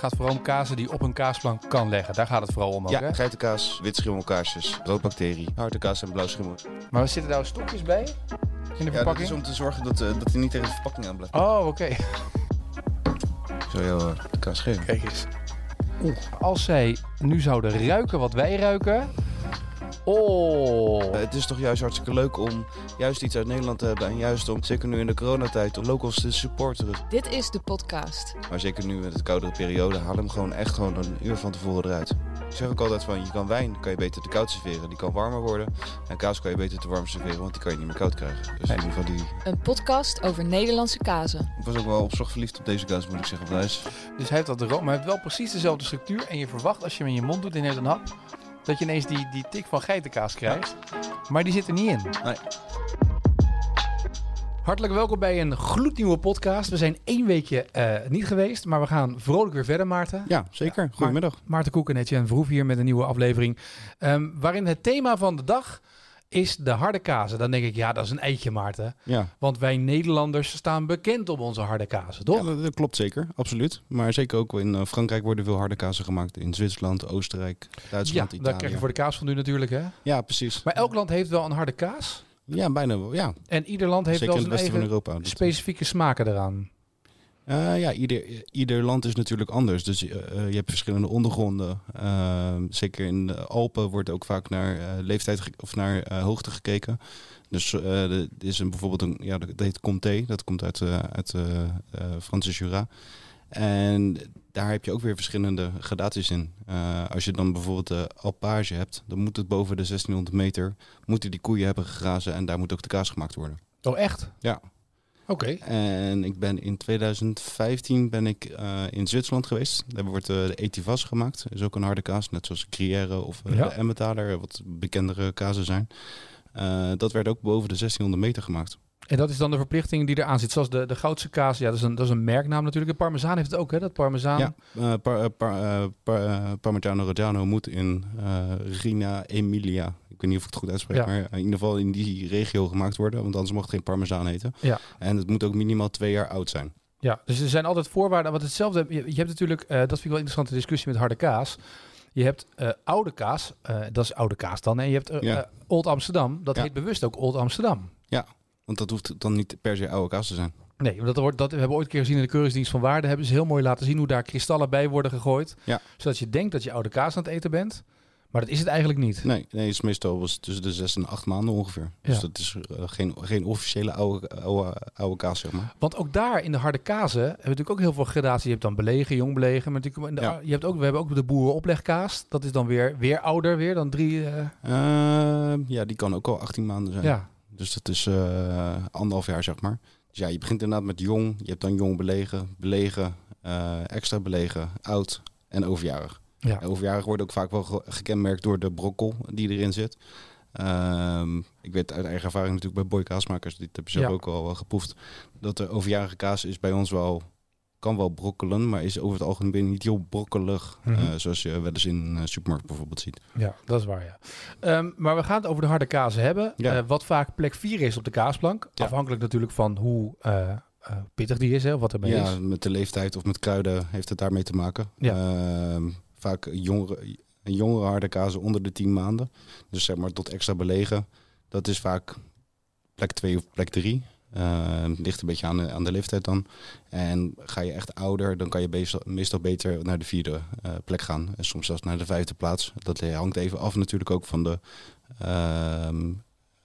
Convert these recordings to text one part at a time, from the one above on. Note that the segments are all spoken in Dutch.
gaat vooral om kazen die op een kaasplank kan leggen. Daar gaat het vooral om ook, Ja, hè? geitenkaas, wit schimmelkaarsjes, roodbacterie, harde kaas en blauw schimmel. Maar zitten daar stokjes bij? In de Ja, dat verpakking? is om te zorgen dat, eh, dat hij niet tegen de verpakking aan blijft. Oh, oké. Ik zal jou eh, de kaas geven. Kijk eens. Oeh. Als zij nu zouden ruiken wat wij ruiken... Oh. Eh, het is toch juist hartstikke leuk om juist iets uit Nederland te hebben. En juist om, zeker nu in de coronatijd, om locals te supporteren. Dit is de podcast. Maar zeker nu met de koudere periode, haal hem gewoon echt gewoon een uur van tevoren eruit. Ik zeg ook altijd van, je kan wijn, kan je beter te koud serveren. Die kan warmer worden. En kaas kan je beter te warm serveren, want die kan je niet meer koud krijgen. Dus in ieder geval die... Een podcast over Nederlandse kazen. Ik was ook wel op zich verliefd op deze kaas, moet ik zeggen. Dus hij heeft dat room, maar hij heeft wel precies dezelfde structuur. En je verwacht als je hem in je mond doet en je neemt een hap... dat je ineens die, die tik van geitenkaas krijgt. Maar die zit er niet in. Nee. Hartelijk welkom bij een gloednieuwe podcast. We zijn één weekje eh, niet geweest, maar we gaan vrolijk weer verder, Maarten. Ja, zeker. Goedemiddag. Maarten Koek en Etienne Verhoef hier met een nieuwe aflevering. ehm, waarin het thema van de dag is de harde kazen. Dan denk ik, ja, dat is een eitje, Maarten. Ja, Want wij Nederlanders staan bekend om onze harde kazen, ja toch? dat, dat klopt zeker. Absoluut. Maar zeker ook in eh, Frankrijk worden veel harde kazen gemaakt. In Zwitserland, Oostenrijk, Ja, Duitsland, daar Italië. krijg je voor de kaas van nu natuurlijk, hè? Ja, precies. Maar elk land heeft wel een harde kaas. Ja, bijna wel. Ja, En ieder land heeft zeker wel zijn eigen van Europa. Specifieke smaken eraan. Eh, ja, ieder, ieder land is natuurlijk anders. Dus eh, eh, je hebt verschillende ondergronden. Eh, zeker in de Alpen wordt ook vaak naar leeftijd of naar hoogte gekeken. Dus er is een, bijvoorbeeld een, ja, dat heet Comté. Dat komt uit, uit Franse Jura. En daar heb je ook weer verschillende gradaties in. Als je dan bijvoorbeeld de alpage hebt, dan moet het boven de 1600 meter, moeten die koeien hebben gegrazen en daar moet ook de kaas gemaakt worden. Oh, echt? Ja. Oké. En ik ben in 2015 ben ik eh, in Zwitserland geweest. Daar wordt eh, de Etivas gemaakt. Dat is ook een harde kaas, net zoals Gruyère of Ja. de Emmentaler, wat bekendere kazen zijn. Dat werd ook boven de 1600 meter gemaakt. En dat is dan de verplichting die eraan zit. Zoals de, de goudse kaas, ja, dat is, een, dat is een merknaam natuurlijk. De parmezaan heeft het ook, hè? Dat parmezaan. Ja, par, par, par- Parmigiano Reggiano moet in Rina Emilia, ik weet niet of ik het goed uitspreek, Ja. maar in ieder geval in die regio gemaakt worden, want anders mocht het geen parmezaan heten. Ja. En het moet ook minimaal twee jaar oud zijn. Ja, dus er zijn altijd voorwaarden. Want hetzelfde, je, je hebt natuurlijk, eh, dat vind ik wel een interessante discussie met harde kaas. Je hebt eh, oude kaas, eh, dat is oude kaas dan. En je hebt eh, Ja. eh, Old Amsterdam, dat Ja. heet bewust ook Old Amsterdam. Want dat hoeft dan niet per se oude kaas te zijn. Nee, want dat wordt, dat, we hebben ooit een keer gezien in de keuringsdienst van waarde. Hebben ze heel mooi laten zien hoe daar kristallen bij worden gegooid. Ja. Zodat je denkt dat je oude kaas aan het eten bent. Maar dat is het eigenlijk niet. Nee, nee, het is meestal was tussen de zes en acht maanden ongeveer. Dus Ja. dat is eh, geen, geen officiële oude, oude, oude kaas, zeg maar. Want ook daar in de harde kazen hebben we natuurlijk ook heel veel gradatie. Je hebt dan belegen, jong belegen. Maar natuurlijk, in de- Ja. je hebt ook, we hebben ook de boerenoplegkaas. Dat is dan weer, weer ouder weer dan drie. eh, Eh, ja, die kan ook al 18 maanden zijn. ja. Dus dat is eh, anderhalf jaar, zeg maar. Dus ja, je begint inderdaad met jong. Je hebt dan jong belegen, belegen, extra belegen, oud en overjarig. Ja. Overjarig wordt ook vaak wel ge- gekenmerkt door de brokkel die erin zit. Ehm, ik weet uit eigen ervaring natuurlijk bij Boy Kaasmakers, dit hebben ze Ja. ook al wel geproefd, dat de overjarige kaas is bij ons wel, kan wel brokkelen, maar is over het algemeen niet heel brokkelig, Mhm. eh, zoals je wel eens in een supermarkt bijvoorbeeld ziet. Ja, dat is waar, ja. Ehm, maar we gaan het over de harde kazen hebben. Ja. Eh, wat vaak plek 4 is op de kaasplank. Ja. Afhankelijk natuurlijk van hoe eh, eh, pittig die is, hè, of wat erbij Ja, is. met de leeftijd of met kruiden heeft het daarmee te maken. Ja. Ehm, vaak jongere, jongere harde kazen onder de 10 maanden. Dus zeg maar tot extra belegen. Dat is vaak plek 2 of plek 3. ligt een beetje aan de, aan de leeftijd dan. En ga je echt ouder, dan kan je meestal, meestal beter naar de vierde eh, plek gaan. En soms zelfs naar de vijfde plaats. Dat hangt even af natuurlijk ook van, de, ehm,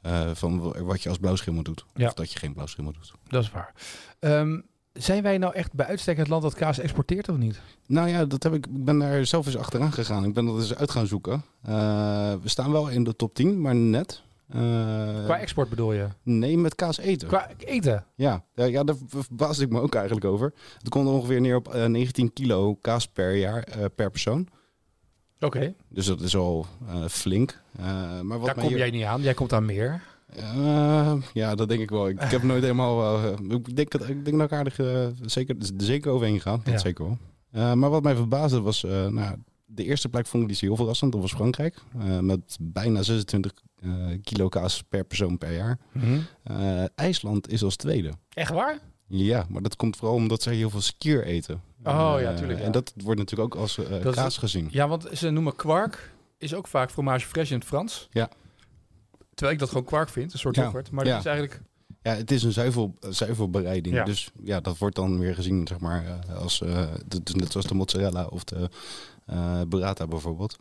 eh, van wat je als blauwschimmel doet. Ja. Of dat je geen blauwschimmel doet. Dat is waar. Ehm, zijn wij nou echt bij uitstek het land dat kaas exporteert of niet? Nou ja, dat heb ik, ik ben daar zelf eens achteraan gegaan. Ik ben dat eens uit gaan zoeken. Eh, we staan wel in de top 10, maar net. Eh, Qua export bedoel je? nee, met kaas eten. Qua eten? Ja, ja, ja, daar verbaasde ik me ook eigenlijk over. Het komt ongeveer neer op eh, 19 kilo kaas per jaar eh, per persoon. Oké, Dus dat is al eh, flink. Eh, maar wat daar kom hier- jij niet aan. Jij komt aan meer. Eh, ja, dat denk ik wel. Ik, ik heb nooit helemaal. eh, ik, denk, dat- ik denk dat ik aardig uh, zeker, zeker overheen ga. Dat Ja. zeker wel. Maar wat mij verbaasde was. Nou, de eerste plek vond ik die heel verrassend. Dat was Frankrijk. Met bijna 26 kilo kaas per persoon per jaar. Mm -hmm. IJsland is als tweede. Echt waar? Ja, maar dat komt vooral omdat zij heel veel skier eten. Oh, ja, Eh, tuurlijk, ja. En dat wordt natuurlijk ook als eh, kaas gezien. Ja, want ze noemen kwark is ook vaak fromage fraîche in het Frans. Ja. Terwijl ik dat gewoon kwark vind, een soort Ja, yoghurt. Maar ja. dat is eigenlijk... Ja, het is een zuivel, zuivelbereiding. Ja. Dus ja, dat wordt dan weer gezien, zeg maar, eh, als, eh, dus net zoals de mozzarella of de eh burrata bijvoorbeeld.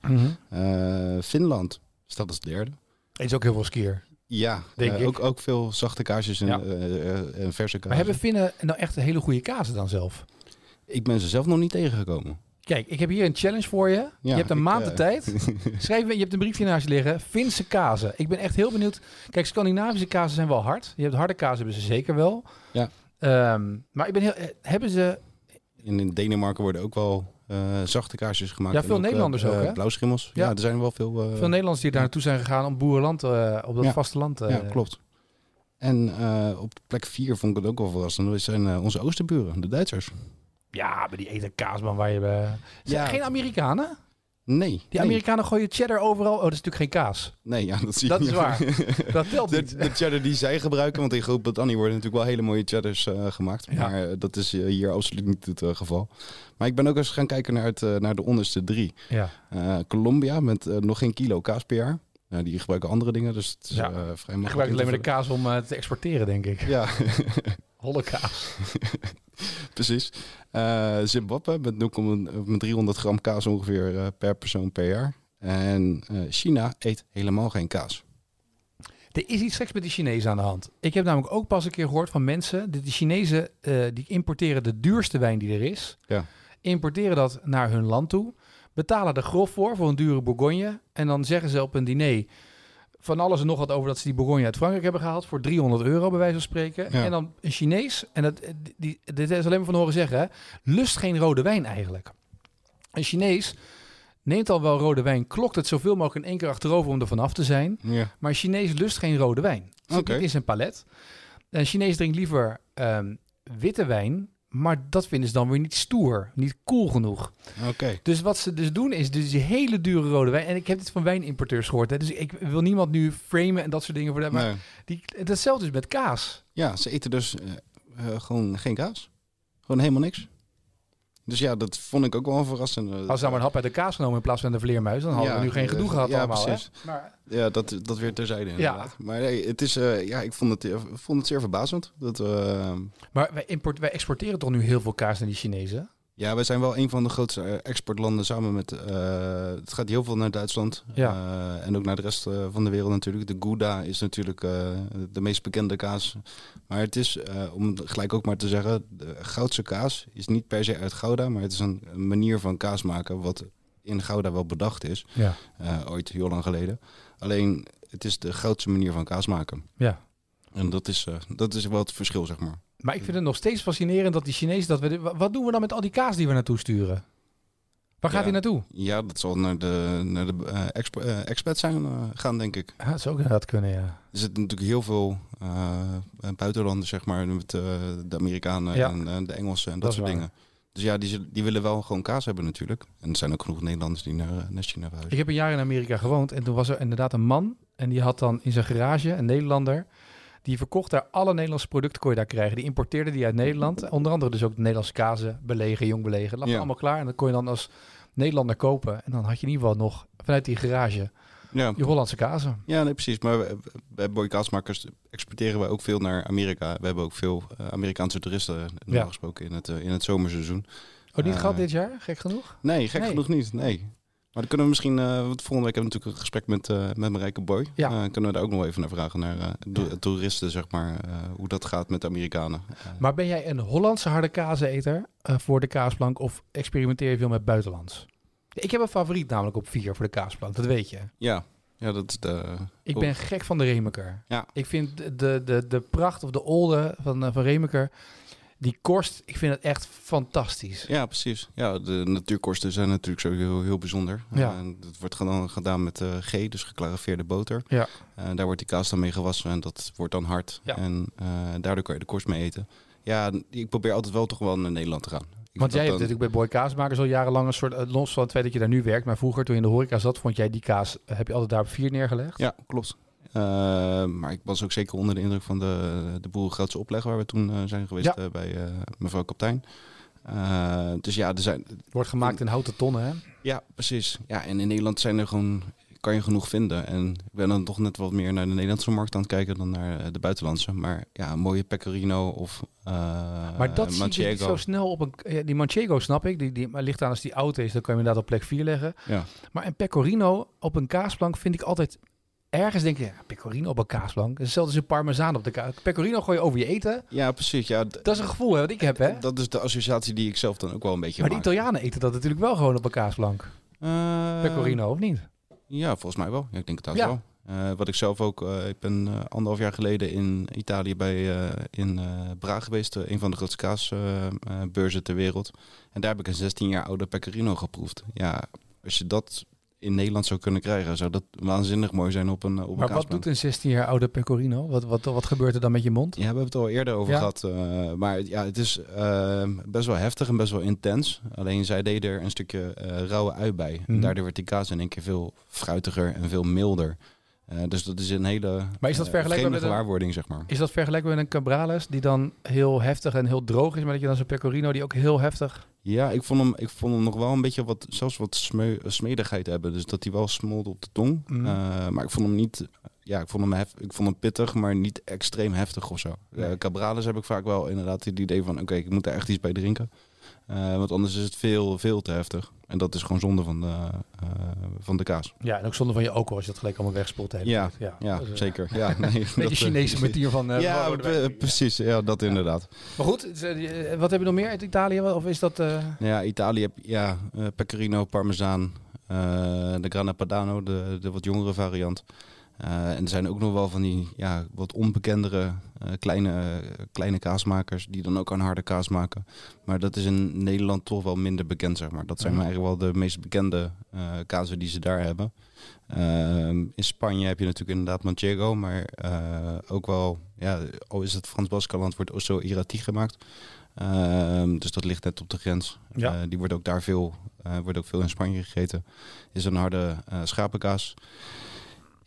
Eh, Finland staat als derde. Het is ook heel veel skier. Ja, Denk eh, ik. ook, ook veel zachte kaasjes en, Ja. eh, eh, en verse Maar kaas. hebben Finnen nou echt een hele goede kazen dan zelf? Ik ben ze zelf nog niet tegengekomen. Kijk, ik heb hier een challenge voor je. je hebt een ik, maand de eh, tijd. Schrijf, je hebt een briefje naast je liggen. Finse kazen. Ik ben echt heel benieuwd. Kijk, Scandinavische kazen zijn wel hard. Je hebt harde kazen, hebben ze zeker wel. Ja. Ehm, maar ik ben heel... eh, Hebben ze... In, Denemarken worden ook wel eh, zachte kaasjes gemaakt. Ja, veel Nederlanders ook, hè? Blauwschimmels. Ja. Ja. er zijn wel veel... Veel Nederlanders die daar naartoe zijn gegaan om boerenland op dat Ja. vasteland. Ja, klopt. En op plek 4 vond ik het ook wel verrassend. Dat zijn onze oosterburen, de Duitsers. Ja, maar die eten kaasman waar je... Zijn Ja. geen Amerikanen? Nee. Die nee. Amerikanen gooien cheddar overal. Oh, dat is natuurlijk geen kaas. Nee, ja, dat zie Dat je is niet. waar. Dat telt De, niet. de cheddar die zij gebruiken, want in Groot-Brittannië worden natuurlijk wel hele mooie cheddars eh, gemaakt. Ja. Maar eh, dat is eh, hier absoluut niet het eh, geval. Maar ik ben ook eens gaan kijken naar, het, eh, naar de onderste drie. Ja. Eh, Colombia met eh, nog geen kilo kaas per jaar. Nou, die gebruiken andere dingen, dus het is Ja. eh, vrij Ik makkelijk. gebruik in te alleen maar de kaas om eh, te exporteren, denk ik. Ja, Holle kaas. precies. Eh, Zimbabwe met 0,3 met 300 gram kaas ongeveer eh, per persoon per jaar. En eh, China eet helemaal geen kaas. Er is iets geks met die Chinezen aan de hand. Ik heb namelijk ook pas een keer gehoord van mensen... dat die Chinezen die importeren de duurste wijn die er is. Ja. Importeren dat naar hun land toe. Betalen er grof voor, voor een dure Bourgogne. En dan zeggen ze op een diner... van alles en nog wat over dat ze die Bourgogne uit Frankrijk hebben gehaald... voor 300 euro bij wijze van spreken. Ja. En dan een Chinees, en dat, die, dit is alleen maar van horen zeggen... Hè, lust geen rode wijn eigenlijk. Een Chinees neemt al wel rode wijn... klokt het zoveel mogelijk in één keer achterover om er vanaf te zijn... Ja. maar een Chinees lust geen rode wijn. Oké. niet in zijn palet. Een Chinees drinkt liever ehm, witte wijn. Maar dat vinden ze dan weer niet stoer. Niet cool genoeg. Oké. Dus wat ze dus doen is dus die hele dure rode wijn. En ik heb dit van wijnimporteurs gehoord. Hè, dus ik wil niemand nu framen en dat soort dingen voor dat. Maar Nee. die, datzelfde is met kaas. Ja, ze eten dus eh, eh, gewoon geen kaas. Gewoon helemaal niks. Dus ja, dat vond ik ook wel verrassend. Eh, Als ze nou maar een hap uit de kaas genomen in plaats van de vleermuis, dan hadden Ja, we nu geen gedoe eh, gehad ja, allemaal. precies. Hè? Maar, Ja, dat, dat weer terzijde inderdaad. Maar nee, het is, eh, ja, ik vond het, eh, vond het zeer verbazend. Dat, maar wij, import, wij exporteren toch nu heel veel kaas naar die Chinezen? Ja, wij zijn wel een van de grootste eh, exportlanden samen met... eh, het gaat heel veel naar Duitsland. Ja. Eh, en ook naar de rest van de wereld natuurlijk. De Gouda is natuurlijk de meest bekende kaas. Maar het is, om gelijk ook maar te zeggen... De Goudse kaas is niet per se uit Gouda... maar het is een, een manier van kaas maken... wat in Gouda wel bedacht is. Ja. ooit heel lang geleden. Alleen, het is de Goudse manier van kaas maken. ja. En dat is, dat is wel het verschil, zeg maar. Maar ik vind het nog steeds fascinerend dat die Chinezen dat we. wa- Wat doen we dan met al die kaas die we naartoe sturen? Waar gaat Ja. die naartoe? Ja, dat zal naar de, naar de expats zijn, eh, gaan, denk ik. Ja, dat zou ook inderdaad kunnen, ja. Er zitten natuurlijk heel veel buitenlanders, zeg maar, met de Amerikanen Ja. en de Engelsen en Dat soort dingen. Dus ja, die, die willen wel gewoon kaas hebben natuurlijk. En er zijn ook genoeg Nederlanders die naar, naar China Ik verhuizen. heb een jaar in Amerika gewoond en toen was er inderdaad een man en die had dan in zijn garage, een Nederlander, die verkocht daar alle Nederlandse producten kon je daar krijgen. Die importeerde die uit Nederland. Onder andere dus ook de Nederlandse kazen, belegen, jong belegen. Lag Ja. allemaal klaar en dat kon je dan als Nederlander kopen. En dan had je in ieder geval nog vanuit die garage Ja, die Hollandse kazen. ja nee, precies. Maar bij Boy Kaasmakers exporteren we ook veel naar Amerika. We hebben ook veel eh, Amerikaanse toeristen, eh, normaal Ja. gesproken, in het, eh, in het zomerseizoen. Oh, niet Eh, gehad dit jaar? Gek genoeg? Nee, gek Nee. genoeg niet. Nee. Maar dan kunnen we misschien, want volgende week hebben we natuurlijk een gesprek met, eh met Marijke Boy. Ja. Eh, kunnen we daar ook nog even naar vragen, naar de toeristen, zeg maar, hoe dat gaat met de Amerikanen. Maar ben jij een Hollandse harde kaaseter eh, voor de kaasplank of experimenteer je veel met buitenlands? Ik heb een favoriet namelijk op vier voor de kaasplank, dat weet je. ja. ja, dat is de... Ik ben gek van de Remeker. Ja. Ik vind de, de, de, pracht of de olde van, van Remeker, die korst, ik vind het echt fantastisch. Ja, precies. Ja, de natuurkosten zijn natuurlijk zo heel, heel bijzonder. Ja. En dat wordt gedaan, gedaan met eh, G, dus geclarificeerde boter. Ja. En daar wordt die kaas dan mee gewassen en dat wordt dan hard. Ja. En eh, daardoor kan je de korst mee eten. Ja, ik probeer altijd wel toch wel naar Nederland te gaan. Ik Want jij hebt dan- natuurlijk bij Boy Kaasmakers al jarenlang een soort, eh, los van het feit dat je daar nu werkt, maar vroeger toen je in de horeca zat, vond jij die kaas, eh, heb je altijd daar op vier neergelegd? Ja, klopt. Eh, maar ik was ook zeker onder de indruk van de, de boerengrootse opleg waar we toen eh, zijn geweest Ja. eh, bij mevrouw Kaptein. Dus ja, er zijn, Wordt gemaakt in houten tonnen, hè? ja, precies. Ja, en in Nederland zijn er gewoon, kan je genoeg vinden. En ik ben dan toch net wat meer naar de Nederlandse markt aan het kijken dan naar de buitenlandse. Maar ja, een mooie Pecorino of uh, Maar dat zie je niet zo snel op een... ja, Die Manchego snap ik, die, die maar ligt aan als die oud is, dan kan je inderdaad op plek 4 leggen. Ja. Maar een pecorino op een kaasplank vind ik altijd... Ergens denk je, ja, pecorino op een kaasplank. Het is Hetzelfde als een parmezaan op de kaas. Pecorino gooi je over je eten. Ja, precies. Ja, Dat is een gevoel hè, wat ik heb, hè? Dat is de associatie die ik zelf dan ook wel een beetje Maar de maak. Italianen eten dat natuurlijk wel gewoon op een kaasplank. Eh, Pecorino, of niet? Ja, volgens mij wel. Ja, ik denk het Ja. wel. Eh, wat ik zelf ook, eh, ik ben anderhalf jaar geleden in Italië bij in Braga geweest, een van de grootste kaasbeurzen ter wereld. En daar heb ik een 16 jaar oude pecorino geproefd. Ja, als je dat in Nederland zou kunnen krijgen, zou dat waanzinnig mooi zijn op een, op een Maar wat doet een 16 jaar oude pecorino? Wat, wat, wat gebeurt er dan met je mond? Ja, we hebben het al eerder over Ja. gehad. eh, maar ja, het is eh, best wel heftig en best wel intens. Alleen zij deden er een stukje eh, rauwe ui bij. Mhm. Daardoor werd die kaas in één keer veel fruitiger en veel milder. Eh, dus dat is een hele Maar is dat eh, vergelijkbaar met een- gewaarwording, zeg maar. Is dat vergelijkbaar met een Cabrales die dan heel heftig en heel droog is, maar dat je dan zo'n pecorino die ook heel heftig... Ja, ik vond, hem, ik vond hem nog wel een beetje wat, zelfs wat sme- smedigheid hebben. Dus dat hij wel smolt op de tong. Mhm. Eh, maar ik vond hem niet, ja, ik vond hem, hef, ik vond hem pittig, maar niet extreem heftig of zo. Nee. Cabrales heb ik vaak wel inderdaad het idee van, oké, ik moet er echt iets bij drinken. Eh, want anders is het veel, veel te heftig. En dat is gewoon zonde van de, eh, van de kaas. Ja, en ook zonder van je ook als je dat gelijk allemaal wegspoelt. Ja, ja. Ja, eh, zeker. Ja, nee, dat, beetje Chinese manier van... eh, ja, precies. Ja, dat inderdaad. Maar goed, wat heb je nog meer uit Italië? Of is dat... Ja, Italië heb ja, pecorino, parmezaan, de grana padano, de, de wat jongere variant. Eh, en er zijn ook nog wel van die ja, wat onbekendere eh, kleine, kleine kaasmakers die dan ook aan harde kaas maken. Maar dat is in Nederland toch wel minder bekend, zeg maar. Dat zijn Mhm. eigenlijk wel de meest bekende eh kazen die ze daar hebben. Ehm, in Spanje heb je natuurlijk inderdaad Manchego, maar eh, ook wel, ja, al is het Frans Baskeland, wordt Osso Irati gemaakt. Ehm, dus dat ligt net op de grens. Ja. Eh, die wordt ook daar veel, eh, wordt ook veel in Spanje gegeten. Is een harde eh, schapenkaas.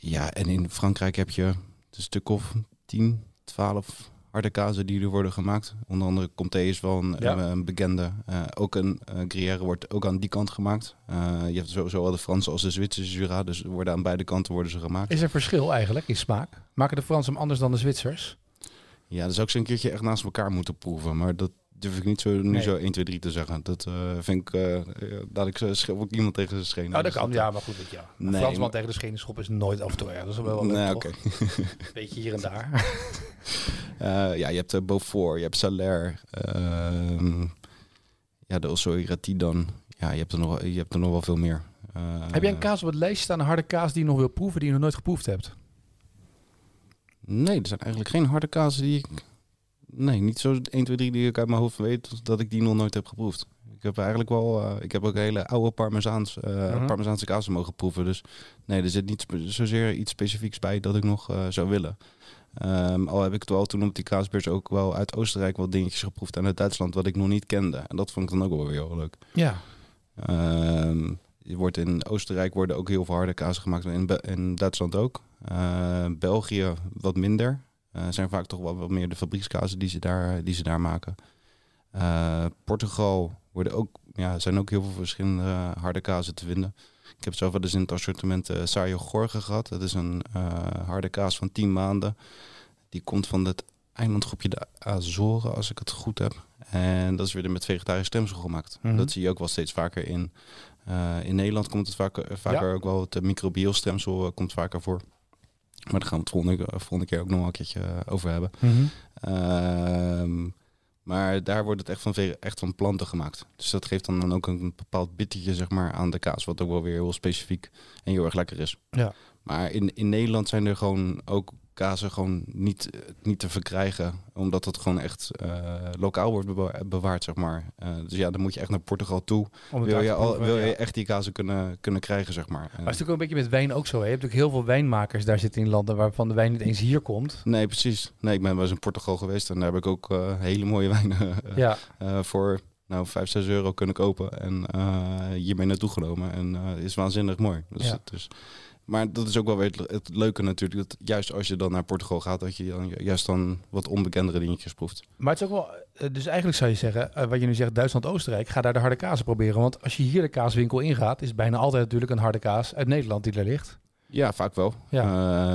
Ja, en in Frankrijk heb je een stuk of 10, 12 harde kazen die er worden gemaakt. Onder andere Comté is wel een, Ja. een, een bekende. Eh, ook een eh Gruyère wordt ook aan die kant gemaakt. Eh, je hebt sowieso wel de Franse als de Zwitserse Jura. Dus worden aan beide kanten worden ze gemaakt. is er verschil eigenlijk in smaak? Maken de Fransen hem anders dan de Zwitsers? Ja, dat zou ik ze een keertje echt naast elkaar moeten proeven. Maar dat durf ik niet zo, nu Nee. zo 1, 2, 3 te zeggen. Dat eh, vind ik, eh dat ik ook iemand tegen zijn schenen. Oh, dat Dus kan. Ja, maar goed. weet je, ja. Een Nee, Fransman maar- tegen de schenen schop is nooit af en toe erg. Dat is wel wel leuk, Nee. Beetje hier en daar. Ja, je hebt uh, Beaufort, je hebt Salaire. ehm, ja, de Osso Irati dan. Ja, je hebt er nog, je hebt er nog wel veel meer. Heb jij een kaas op het lijstje staan, een harde kaas die je nog wil proeven, die je nog nooit geproefd hebt? Nee, er zijn eigenlijk geen harde kazen die ik... Nee, niet zo 1, 2, 3 die ik uit mijn hoofd weet dat ik die nog nooit heb geproefd. Ik heb eigenlijk wel... eh, ik heb ook hele oude Parmezaans, eh Mhm. Parmezaanse kazen mogen proeven. Dus nee, er zit niet zozeer iets specifieks bij dat ik nog eh, zou willen. Ehm, al heb ik het wel toen op die kaasbeurs ook wel uit Oostenrijk wat dingetjes geproefd en uit Duitsland wat ik nog niet kende. En dat vond ik dan ook wel weer heel leuk. Ja. Ehm, je wordt in Oostenrijk worden ook heel veel harde kazen gemaakt. In, Be- in Duitsland ook. Eh, België wat minder. Eh zijn vaak toch wel wat meer de fabriekskazen die ze daar, die ze daar maken. Eh, Portugal worden ook, ja, zijn ook heel veel verschillende harde kazen te vinden. Ik heb zelf wel eens in het assortiment uh, Sajo Gorge gehad. Dat is een eh, harde kaas van 10 maanden. Die komt van het eilandgroepje de Azoren, als ik het goed heb. En dat is weer met vegetarisch stemsel gemaakt. Mhm. Dat zie je ook wel steeds vaker in. eh, in Nederland komt het vaker, vaker Ja. ook wel het uh, microbieel stemsel uh, komt vaker voor. Maar daar gaan we het volgende, volgende keer ook nog wel een keertje uh, over hebben. Mhm. Ehm, maar daar wordt het echt van, echt van planten gemaakt. Dus dat geeft dan, dan ook een bepaald bittertje zeg maar, aan de kaas. Wat ook wel weer heel specifiek en heel erg lekker is. Ja. Maar in, in Nederland zijn er gewoon ook kazen gewoon niet, eh, niet te verkrijgen. Omdat het gewoon echt eh, lokaal wordt bewa- bewaard, zeg maar. Eh, dus ja, dan moet je echt naar Portugal toe. Wil je, al, wil je echt die kazen kunnen, kunnen krijgen, zeg maar. Maar het is natuurlijk ook een beetje met wijn ook zo. Hè? Je hebt natuurlijk heel veel wijnmakers daar zitten in landen waarvan de wijn niet eens hier komt. Nee, precies. Nee, ik ben wel eens in Portugal geweest en daar heb ik ook eh, hele mooie wijnen eh, Ja, eh, voor nou, 5, 6 euro kunnen kopen. En eh, hiermee naartoe genomen. En eh is waanzinnig mooi. Dus Ja. is Maar dat is ook wel weer het, het leuke natuurlijk. Dat juist als je dan naar Portugal gaat, dat je dan ju- juist dan wat onbekendere dingetjes proeft. Maar het is ook wel, eh, dus eigenlijk zou je zeggen, eh, wat je nu zegt, Duitsland-Oostenrijk, ga daar de harde kaas proberen. Want als je hier de kaaswinkel ingaat, is het bijna altijd natuurlijk een harde kaas uit Nederland die er ligt. Ja, vaak wel. Ja.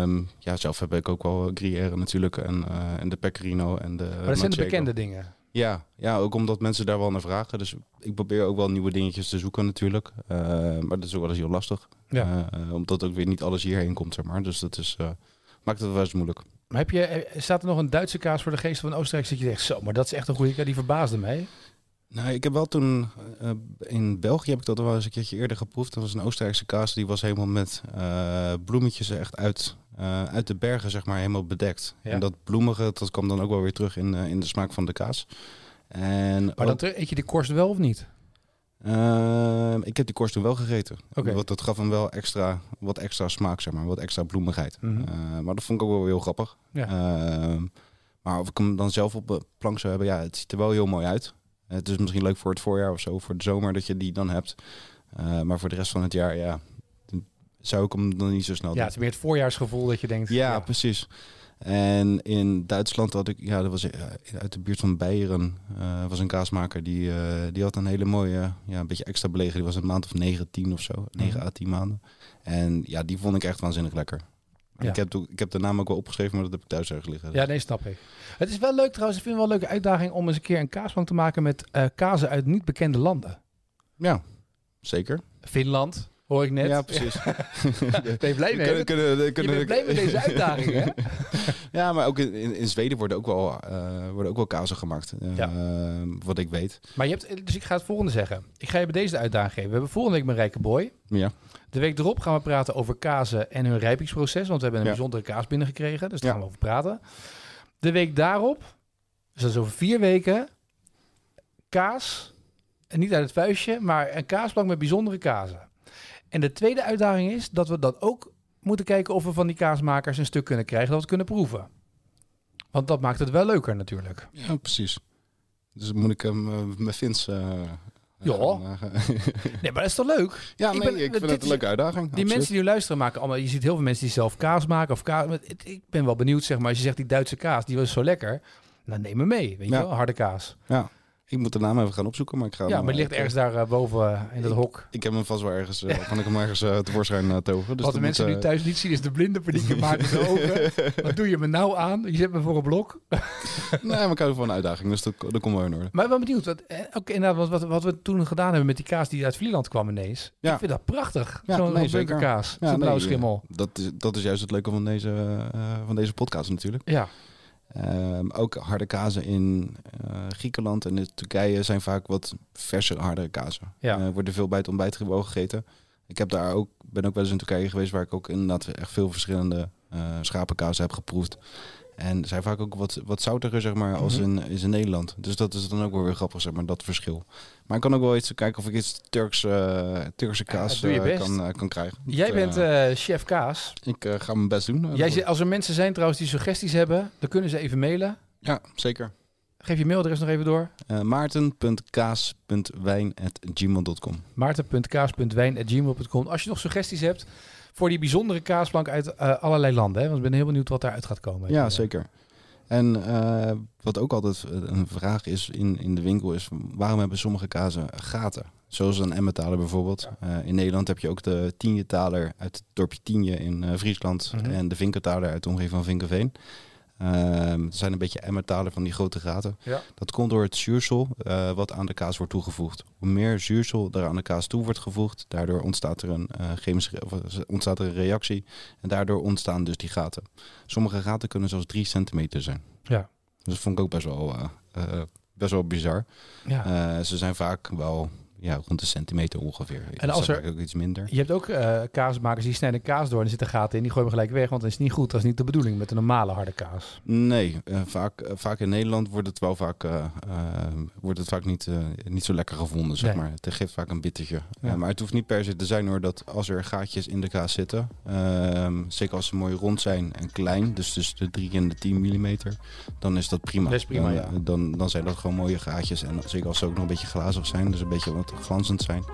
Ja, ja zelf heb ik ook wel Gruyère natuurlijk en, eh, en de Pecorino en de Maar dat zijn de bekende dingen. Ja, ja, ook omdat mensen daar wel naar vragen. Dus ik probeer ook wel nieuwe dingetjes te zoeken natuurlijk. Eh, maar dat is ook wel eens heel lastig. Ja. Eh, omdat ook weer niet alles hierheen komt, zeg maar. Dus dat is, eh, maakt het wel eens moeilijk. Maar heb je, eh, staat er nog een Duitse kaas voor de geest van Oostenrijk? Zit je echt zo, maar dat is echt een goede kaas. Die verbaasde mij. Nou, ik heb wel toen eh, in België heb ik dat wel eens een keertje eerder geproefd. Dat was een Oostenrijkse kaas. Die was helemaal met eh, bloemetjes echt uit, eh, uit de bergen, zeg maar, helemaal bedekt. Ja. En dat bloemige, dat kwam dan ook wel weer terug in, eh, in de smaak van de kaas. En Maar dan ter- eet je die korst wel of niet? Ehm, ik heb die korst toen wel gegeten. Oké. Want dat gaf hem wel extra, wat extra smaak, zeg maar. Wat extra bloemigheid. Mhm. Eh, maar dat vond ik ook wel heel grappig. Ja. Ehm, maar of ik hem dan zelf op de plank zou hebben, ja, het ziet er wel heel mooi uit. Het is misschien leuk voor het voorjaar of zo, voor de zomer dat je die dan hebt. Eh, maar voor de rest van het jaar, ja, zou ik hem dan niet zo snel Ja, doen. het is meer het voorjaarsgevoel dat je denkt. Ja, precies. En in Duitsland had ik, ja, dat was eh, uit de buurt van Beieren, eh, was een kaasmaker die, eh, die had een hele mooie, ja, een beetje extra belegen. Die was een maand of 9, 10 of zo, 9 Mhm. à 10 maanden. En ja, die vond ik echt waanzinnig lekker. Ja. Ik, heb, ik heb de naam ook wel opgeschreven, maar dat heb ik thuis ergens liggen. Ja, nee, snap ik. Het is wel leuk trouwens. Ik vind het wel een leuke uitdaging om eens een keer een kaasplank te maken met eh kazen uit niet bekende landen. Ja, zeker. Finland, hoor ik net. Ja, precies. Ben je blij mee? Kunnen- kunnen- kunnen- blij met deze uitdaging, hè? Ja, maar ook in, in, Zweden worden ook wel, eh, worden ook wel kazen gemaakt. eh, Ja. wat ik weet. Maar je hebt, dus ik ga het volgende zeggen. Ik ga je bij deze de uitdaging geven. We hebben volgende week mijn rijke boy. Ja. De week erop gaan we praten over kazen en hun rijpingsproces. Want we hebben een Ja. bijzondere kaas binnengekregen. Dus daar Ja. gaan we over praten. De week daarop, dus dat is over vier weken, kaas. En niet uit het vuistje, maar een kaasplank met bijzondere kazen. En de tweede uitdaging is dat we dan ook moeten kijken of we van die kaasmakers een stuk kunnen krijgen dat we het kunnen proeven. Want dat maakt het wel leuker natuurlijk. Ja, precies. Dus moet ik hem eh, met Vince... eh, Ja. eh, Nee, maar dat is toch leuk? ja, Ik nee, ben- ik vind het een leuke uitdaging. Die absoluut. mensen die luisteren maken allemaal... Je ziet heel veel mensen die zelf kaas maken of kaas... Ik ben wel benieuwd, zeg maar. Als je zegt die Duitse kaas, die was zo lekker. Dan neem me mee, weet je wel? Harde kaas. Ja, ik moet de naam even gaan opzoeken, maar ik ga Ja, maar die eh, ligt ergens daar eh, boven eh, in dat hok. Ik heb hem vast wel ergens, kan ik hem ergens tevoorschijn toveren. Dus Wat de mensen moet, nu thuis niet zien, is de blinde paniek ogen. Wat doe je me nou aan? Je zet me voor een blok. Nee, maar ik hou van een uitdaging, dus dat, dat komt wel in orde. Maar ik ben benieuwd. Wat, ook inderdaad, wat, wat, wat we toen gedaan hebben met die kaas die uit Vlieland kwam ineens. Ja. Ik vind dat prachtig. Ja, Zo'n nee, bunkerkaas. Ja, Zo'n nee, blauwe schimmel. Dat is, dat is juist het leuke van deze, van deze podcast natuurlijk. Ja. Ehm, ook harde kazen in eh, Griekenland en in Turkije zijn vaak wat verse harde kazen. Ja. Eh, worden veel bij het ontbijt gegeten. Ik heb daar ook, ben ook wel eens in Turkije geweest waar ik ook inderdaad echt veel verschillende eh schapenkazen heb geproefd. En zijn vaak ook wat, wat zoutiger, zeg maar, als Mhm. in, is in Nederland. Dus dat is dan ook wel weer grappig, zeg maar, dat verschil. Maar ik kan ook wel iets kijken of ik iets eh, Turkse Ja, kaas eh, kan, eh, kan krijgen. Jij bent chef kaas. ik ga mijn best doen. Jij, als er mensen zijn trouwens die suggesties hebben, dan kunnen ze even mailen. Ja, zeker. Geef je mailadres nog even door. Uh, maarten.kaas.wijn.gmail.com maarten.kaas.wijn.gmail.com Als je nog suggesties hebt voor die bijzondere kaasplank uit eh, allerlei landen. Hè? Want ik ben heel benieuwd wat daaruit gaat komen. Ja, zeker. En eh, wat ook altijd een vraag is in, in de winkel is... waarom hebben sommige kazen gaten? Zoals een emmentaler bijvoorbeeld. Eh, in Nederland heb je ook de Tienjetaler uit het dorpje Tienje in eh, Friesland... Mhm. en de Vinkentaler uit de omgeving van Vinkenveen. Het zijn een beetje emmertalen van die grote gaten. Ja. Dat komt door het zuursel eh, wat aan de kaas wordt toegevoegd. Hoe meer zuursel er aan de kaas toe wordt gevoegd, daardoor ontstaat er een, eh, chemische, eh, ontstaat er een reactie. En daardoor ontstaan dus die gaten. Sommige gaten kunnen zelfs drie centimeter zijn. Ja. Dus dat vond ik ook best wel, best wel bizar. Ja. Ze zijn vaak wel ja, rond de centimeter ongeveer. En als er- ook iets minder. Je hebt ook eh, kaasmakers die snijden kaas door en er zitten gaten in. Die gooien hem gelijk weg, want dat is niet goed. Dat is niet de bedoeling met een normale harde kaas. Nee, eh, vaak, eh, vaak in Nederland wordt het wel vaak, wordt het vaak niet, niet zo lekker gevonden, zeg Nee. maar. Het geeft vaak een bittertje. Ja. Maar het hoeft niet per se te zijn hoor, dat als er gaatjes in de kaas zitten, ehm, zeker als ze mooi rond zijn en klein, dus tussen de 3 en de 10 millimeter, dan is dat prima. Dat is prima, dan, ja. dan, dan zijn dat gewoon mooie gaatjes. En zeker als ze ook nog een beetje glazig zijn, dus een beetje wat glanzend zijn,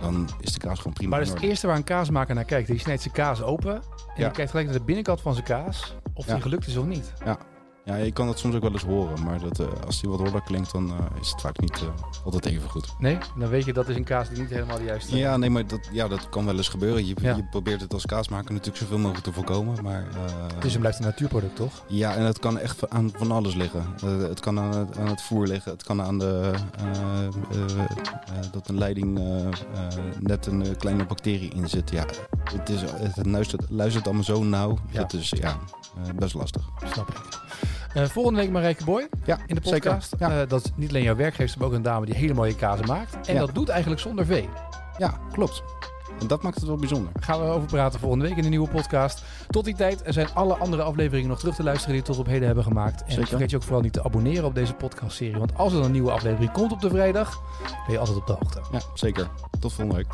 dan is de kaas gewoon prima. Maar dat is het eerste waar een kaasmaker naar kijkt. Die snijdt zijn kaas open en Ja. die kijkt gelijk naar de binnenkant van zijn kaas. Of Ja. die gelukt is of niet. Ja, je kan dat soms ook wel eens horen, maar dat, eh, als die wat harder klinkt, dan eh, is het vaak niet eh, altijd even goed. Nee? Dan weet je dat is een kaas die niet helemaal de juiste... Ja, nee, maar dat, ja, dat kan wel eens gebeuren. Je, Ja. je probeert het als kaasmaker natuurlijk zoveel mogelijk te voorkomen, maar... eh, Het is en blijft een natuurproduct, toch? Ja, en het kan echt aan van alles liggen. Het kan aan het, aan het voer liggen. Het kan aan de, eh, eh, eh, dat een leiding net een kleine bacterie in zit. Ja, het, is, het luistert, luistert allemaal zo nauw. Ja. Dat is ja, best lastig. Snap ik. Eh, volgende week Marijke Boy Ja, in de podcast. Ja. Eh, dat is niet alleen jouw werkgever, maar ook een dame die hele mooie kazen maakt. En Ja. dat doet eigenlijk zonder vee. Ja, klopt. En dat maakt het wel bijzonder. Daar gaan we over praten volgende week in de nieuwe podcast. Tot die tijd er zijn alle andere afleveringen nog terug te luisteren die we tot op heden hebben gemaakt. En Zeker. vergeet je ook vooral niet te abonneren op deze podcastserie. Want als er een nieuwe aflevering komt op de vrijdag, ben je altijd op de hoogte. Ja, zeker. Tot volgende week.